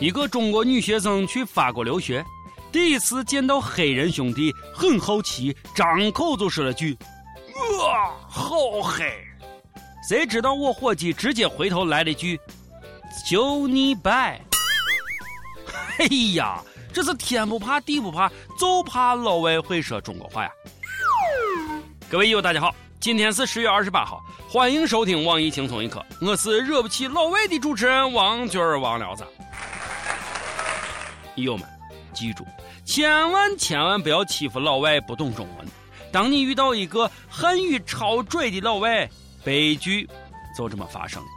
一个中国女学生去法国留学，第一次见到黑人兄弟，很好奇，张口就说了句：“哇，好黑！”谁知道我伙计直接回头来了一句：“就你白。”哎呀，这是天不怕地不怕，就怕老外会说中国话呀！各位友，大家好，今天是十月二十八号，欢迎收听网易轻松一刻，我是惹不起老外的主持人王军儿王聊子。友们，记住，千万千万不要欺负老外不懂中文。当你遇到一个汉语超拽的老外，悲剧就这么发生了。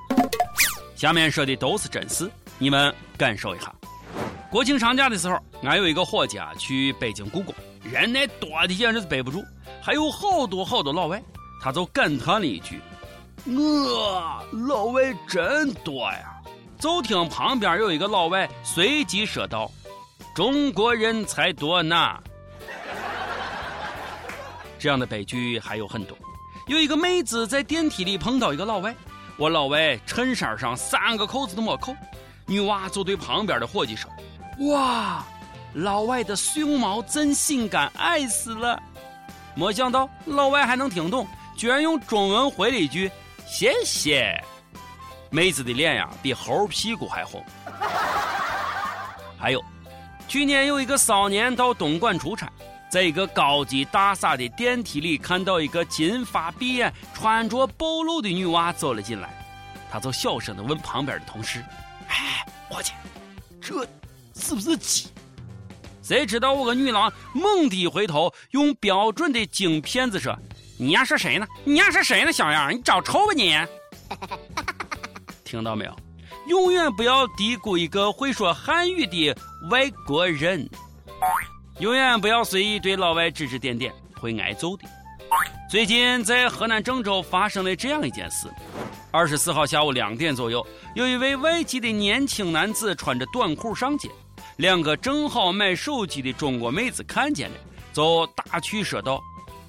下面说的都是真事，你们感受一下。国庆长假的时候，俺有一个伙计啊，去北京故宫，人那多的简直是背不住，还有好多好多老外，他就感叹了一句：“我老外真多呀！”就听旁边有一个老外随即说道。中国人才多呢，这样的悲剧还有很多。有一个妹子在电梯里碰到一个老外，我老外衬衫上三个扣子都没扣，女娃就对旁边的伙计说：“哇，老外的胸毛真性感，爱死了。”没想到老外还能听懂，居然用中文回了一句：“谢谢。”妹子的脸呀，比猴屁股还红。还有。去年有一个少年到东莞出差，在一个高级大厦的电梯里看到一个金发碧眼、穿着暴露的女娃走了进来，他就小声的问旁边的同事：“哎，伙计，这是不是鸡？”谁知道我个女郎猛地一回头，用标准的京片子说：“你丫是谁呢？你丫是谁呢？小样，你找抽吧你！” 听到没有？永远不要低估一个会说汉语的。外国人永远不要随意对老外指指点点，会挨揍的。最近在河南郑州发生了这样一件事：二十四号下午两点左右，有一位外籍的年轻男子穿着短裤上街，两个正好买手机的中国妹子看见了，就打趣说道：“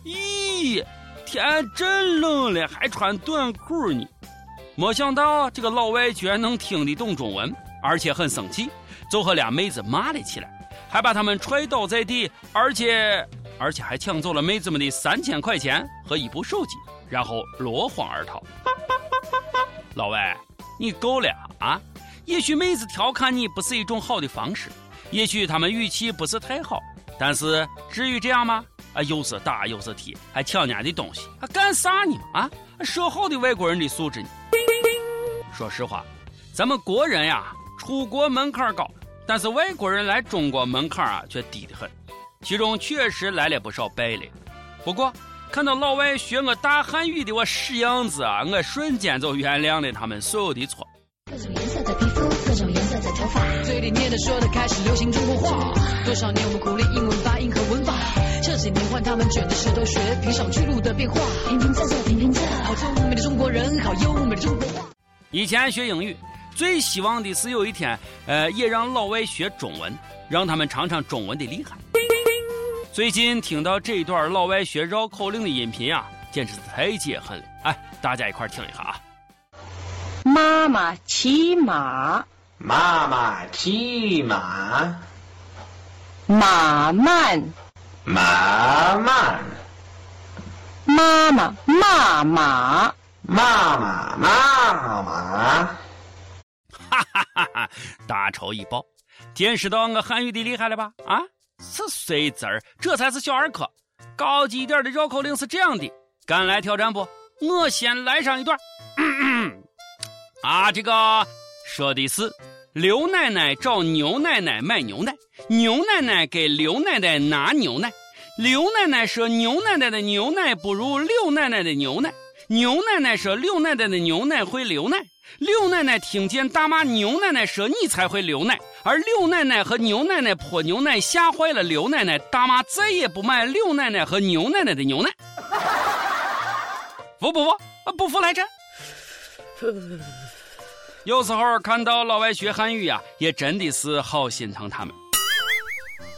咦，天真冷了，还穿短裤呢。”没想到这个老外居然能听得懂中文，而且很生气。就和俩妹子骂了起来，还把他们踹倒在地，而且而且还抢走了妹子们的三千块钱和一部手机，然后落荒而逃。老外，你够了啊！也许妹子调侃你不是一种好的方式，也许他们语气不是太好，但是至于这样吗？啊，又是打又是踢，还抢人家的东西，还干啥呢？啊，说好的外国人的素质呢？说实话，咱们国人呀，出国门槛高。但是外国人来中国门槛啊却低得很，其中确实来了不少败类。不过看到老外学我大汉语的我屎样子啊，我瞬间就原谅了他们所有的错。各种颜色的皮肤，各种颜色的头发，嘴里念的说的开始流行中国话。多少年我们苦练英文发音和文法，这些年换他们卷着舌头学平上去路的变化。平平仄仄平平仄，好聪明的中国人，好优美的中国话。以前学英语。最希望的是有一天，呃，也让老外学中文，让他们尝尝中文的厉害。最近听到这一段老外学绕口令的音频啊，简直是太解恨了！哎，大家一块听一下啊。妈妈骑马，妈妈骑马，马慢，马慢，妈妈骂马，妈妈妈妈。哈哈哈！哈大仇已报，见识到我汉语的厉害了吧？啊，是碎字儿，这才是小儿科。高级一点的绕口令是这样的，敢来挑战不？我先来上一段。啊，这个说的是刘奶奶找牛奶奶买牛奶，牛奶奶给刘奶奶拿牛奶，刘奶奶说牛奶奶的牛奶不如刘奶奶的牛奶，牛奶奶说刘奶奶的牛奶会流奶。刘奶奶听见大骂牛奶奶说：“你才会流奶。”而刘奶奶和牛奶奶泼牛奶，吓坏了刘奶奶，大妈再也不买刘奶奶和牛奶奶的牛奶。服不服？不服来战。有时候看到老外学汉语呀，也真的是好心疼他们。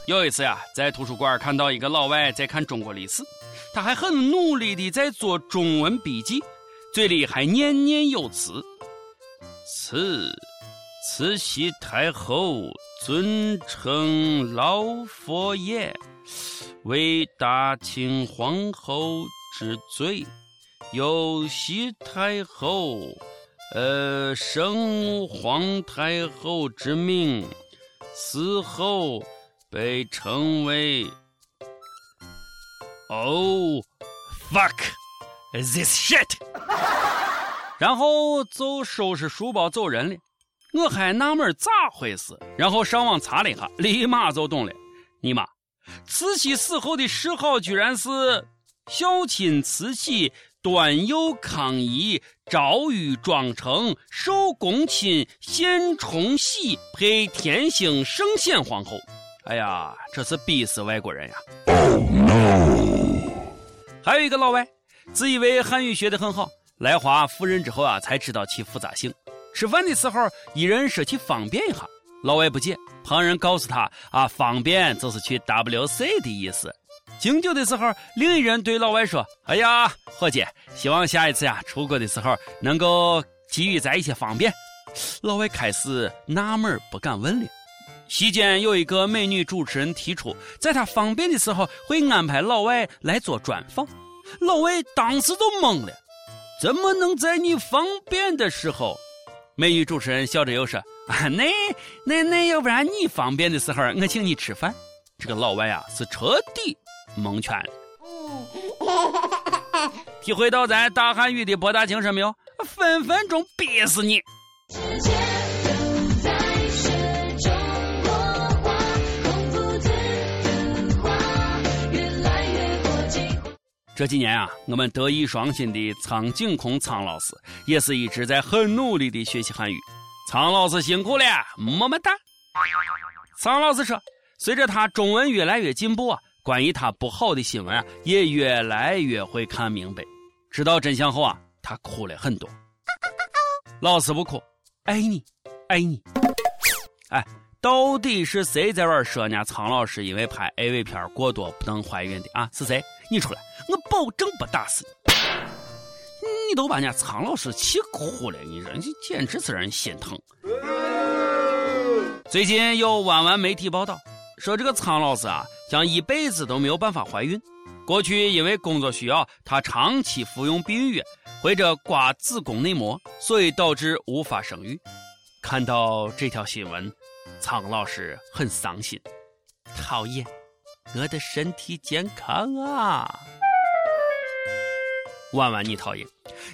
有一次呀，在图书馆看到一个老外在看中国历史，他还很努力的在做中文笔记，嘴里还念念有词。慈慈禧太后尊称老佛爷为大清皇后之罪，有西太后，呃，生皇太后之名，死后被称为。Oh, fuck this shit！然后就收拾书包走人了。我还纳闷咋回事，然后上网查了一下，立马就懂了。尼玛，慈禧死后的谥号居然是孝亲慈禧、端佑康仪、昭玉庄成、寿恭亲、献崇禧配天兴圣显皇后。哎呀，这是逼死外国人呀！Oh no！还有一个老外，自以为汉语学得很好，来华赴任之后啊，才知道其复杂性。吃饭的时候，一人说起方便一下，老外不解。旁人告诉他啊，方便就是去 WC 的意思。敬酒的时候，另一人对老外说：“哎呀，伙计，希望下一次呀出国的时候能够给予咱一些方便。”老外开始纳闷，不敢问了。席间有一个美女主持人提出，在她方便的时候会安排老外来做专访。老外当时都懵了，怎么能在你方便的时候？美女主持人笑着又说：“啊，那那那，要不然你方便的时候，我请你吃饭。”这个老外啊，是彻底蒙圈了。体会到咱大汉语的博大精深没有？分分钟憋死你！这几年啊，我们德艺双馨的苍井空苍老师也是一直在很努力的学习汉语。苍老师辛苦了，么么哒！苍老师说，随着他中文越来越进步啊，关于他不好的新闻啊，也越来越会看明白。知道真相后啊，他哭了很多。老师不哭，爱你，爱你。哎，到底是谁在玩说呢？苍老师因为拍 AV 片过多不能怀孕的啊？是谁？你出来，我保证不打死你！你都把人家苍老师气哭了，你说你简直是让人心疼。最近有弯弯媒体报道说，这个苍老师啊，将一辈子都没有办法怀孕。过去因为工作需要，他长期服用避孕药或者刮子宫内膜，所以导致无法生育。看到这条新闻，苍老师很伤心，讨厌。我的身体健康啊！婉婉，你讨厌，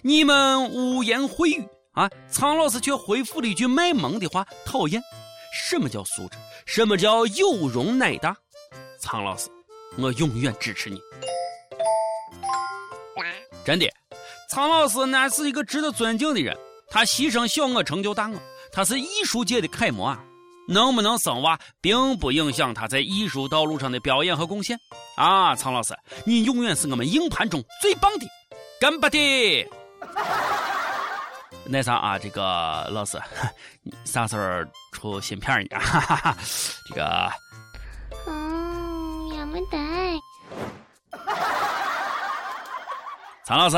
你们污言秽语啊！苍老师却回复了一句卖萌的话：讨厌。什么叫素质？什么叫有容乃大？苍老师，我永远支持你。真的，苍老师乃是一个值得尊敬的人，他牺牲小我成就大我，他是艺术界的楷模啊！能不能生娃，并不影响他在艺术道路上的表演和贡献。啊，苍老师，你永远是我们硬盘中最棒的，干巴的。那啥啊，这个老师，你 啥时候出新片呢？哈哈哈，这个，嗯，也没得。苍老师，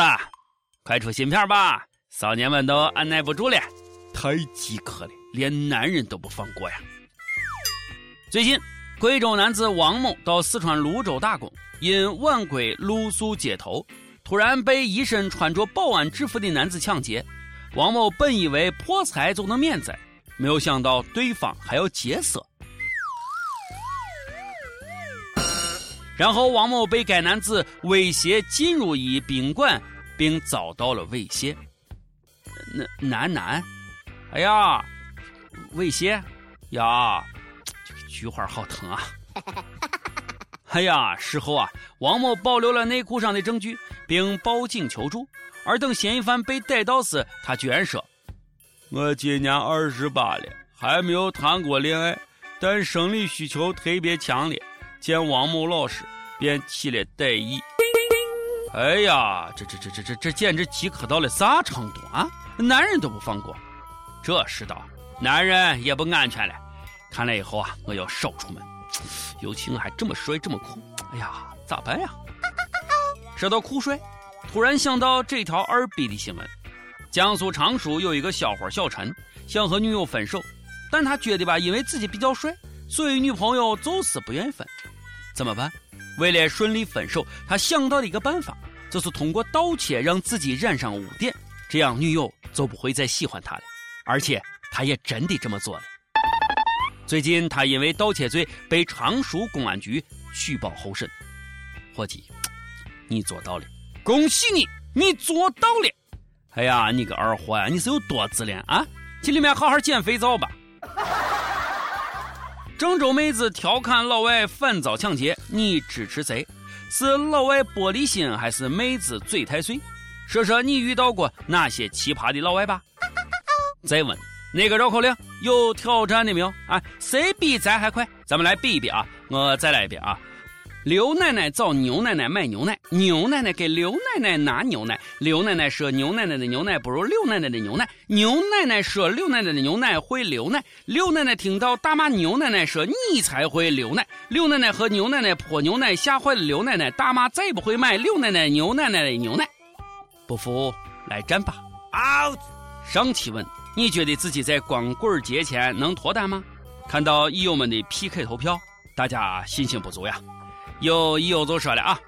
快出新片吧，少年们都按耐不住了，太饥渴了。连男人都不放过呀！最近，贵州男子王某到四川泸州打工，因晚归露宿街头，突然被一身穿着保安制服的男子抢劫。王某本以为破财就能免灾，没有想到对方还要劫色。然后，王某被该男子威胁进入一宾馆，并遭到了猥亵。男男男，哎呀！猥亵呀，这个菊花好疼啊！哎呀，事后啊，王某保留了内裤上的证据，并报警求助。而等嫌疑犯被逮到时，他居然说：“我今年二十八了，还没有谈过恋爱，但生理需求特别强烈，见王某老师便起了歹意。”哎呀，这这这这这这简直饥渴到了啥程度啊？男人都不放过，这世道。男人也不安全了，看来以后啊，我要少出门。尤其我还这么帅这么酷，哎呀，咋办呀？说到酷帅，突然想到这条二逼的新闻：江苏常熟有一个小伙小陈，想和女友分手，但他觉得吧，因为自己比较帅，所以女朋友就是不愿意分。怎么办？为了顺利分手，他想到了一个办法，就是通过盗窃让自己染上污点，这样女友就不会再喜欢他了。而且他也真的这么做了。最近他因为盗窃罪被常熟公安局取保候审。伙计，你做到了，恭喜你，你做到了！哎呀，你个二货呀，你是有多自恋啊？去里面好好捡肥皂吧。郑州妹子调侃老外反遭抢劫，你支持谁？是老外玻璃心还是妹子嘴太碎？说说你遇到过哪些奇葩的老外吧？再问那个绕口令有挑战的没有？啊，谁比咱还快？咱们来比一比啊！我再来一遍啊！刘奶奶找牛奶奶买牛奶，牛奶奶给刘奶奶拿牛奶。刘奶奶说牛奶奶的牛奶不如刘奶奶的牛奶。牛奶奶说刘奶奶的牛奶会流奶。刘奶奶听到大骂牛奶奶说你才会流奶。刘奶奶和牛奶奶泼牛奶，吓坏了刘奶奶，大妈再不会买刘奶奶牛奶奶的牛奶。不服来战吧！out。上期问你觉得自己在光棍节前能脱单吗？看到益友们的 PK 投票，大家信心不足呀。有益友就说了啊，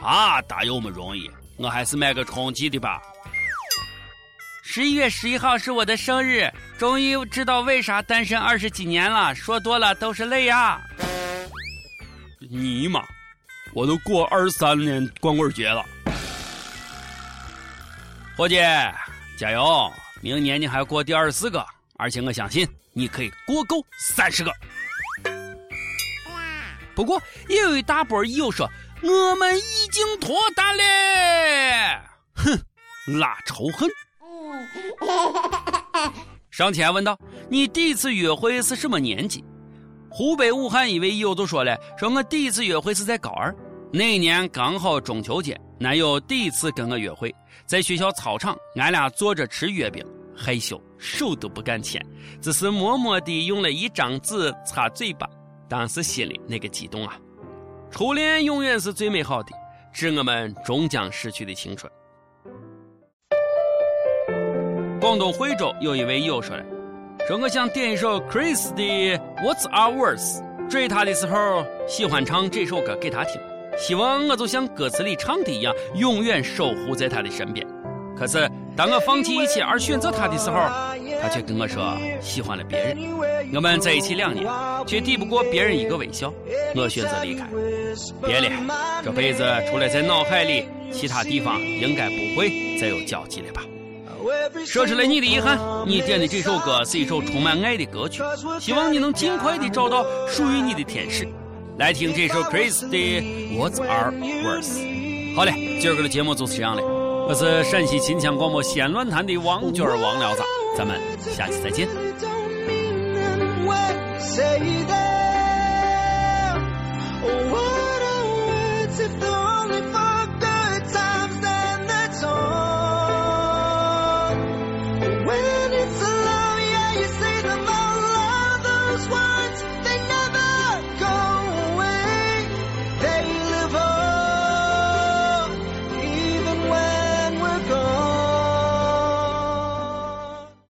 啊，打友们容易，我还是买个充气的吧。十一月十一号是我的生日，终于知道为啥单身二十几年了，说多了都是泪呀。尼玛，我都过二十三年光棍节了。伙计，加油，明年你还要过第二十四个，而且我相信你可以过够三十个。不过也有一大波友说我们已经脱单了，哼，拉仇恨。上天问道：“你第一次约会是什么年纪？”湖北武汉一位友就说了：“说我第一次约会是在高二，那年刚好中秋节，男友第一次跟我约会，在学校操场，俺俩坐着吃月饼，害羞，手都不敢牵，只是默默地用了一张纸擦嘴巴。”当时心里那个激动啊！初恋永远是最美好的，致我们终将逝去的青春。广东惠州有一位友说了：“说我想点一首 Chris 的《What's Our Words》，追他的时候喜欢唱这首歌给他听，希望我就像歌词里唱的一样，永远守护在他的身边。可是当我放弃一切而选择他的时候，他却跟我说喜欢了别人。我们在一起两年，却抵不过别人一个微笑，我选择离开。别了，这辈子除了在脑海里，其他地方应该不会再有交集了吧。说出来你的遗憾，你点的这首歌是一首充满爱的歌曲，希望你能尽快的找到属于你的天使。来听这首 Chris 的 What's Our Worth。好嘞，今儿个的节目就是这样嘞。我是陕西秦腔广播西安论坛的王娟儿王聊子，咱们下期再见。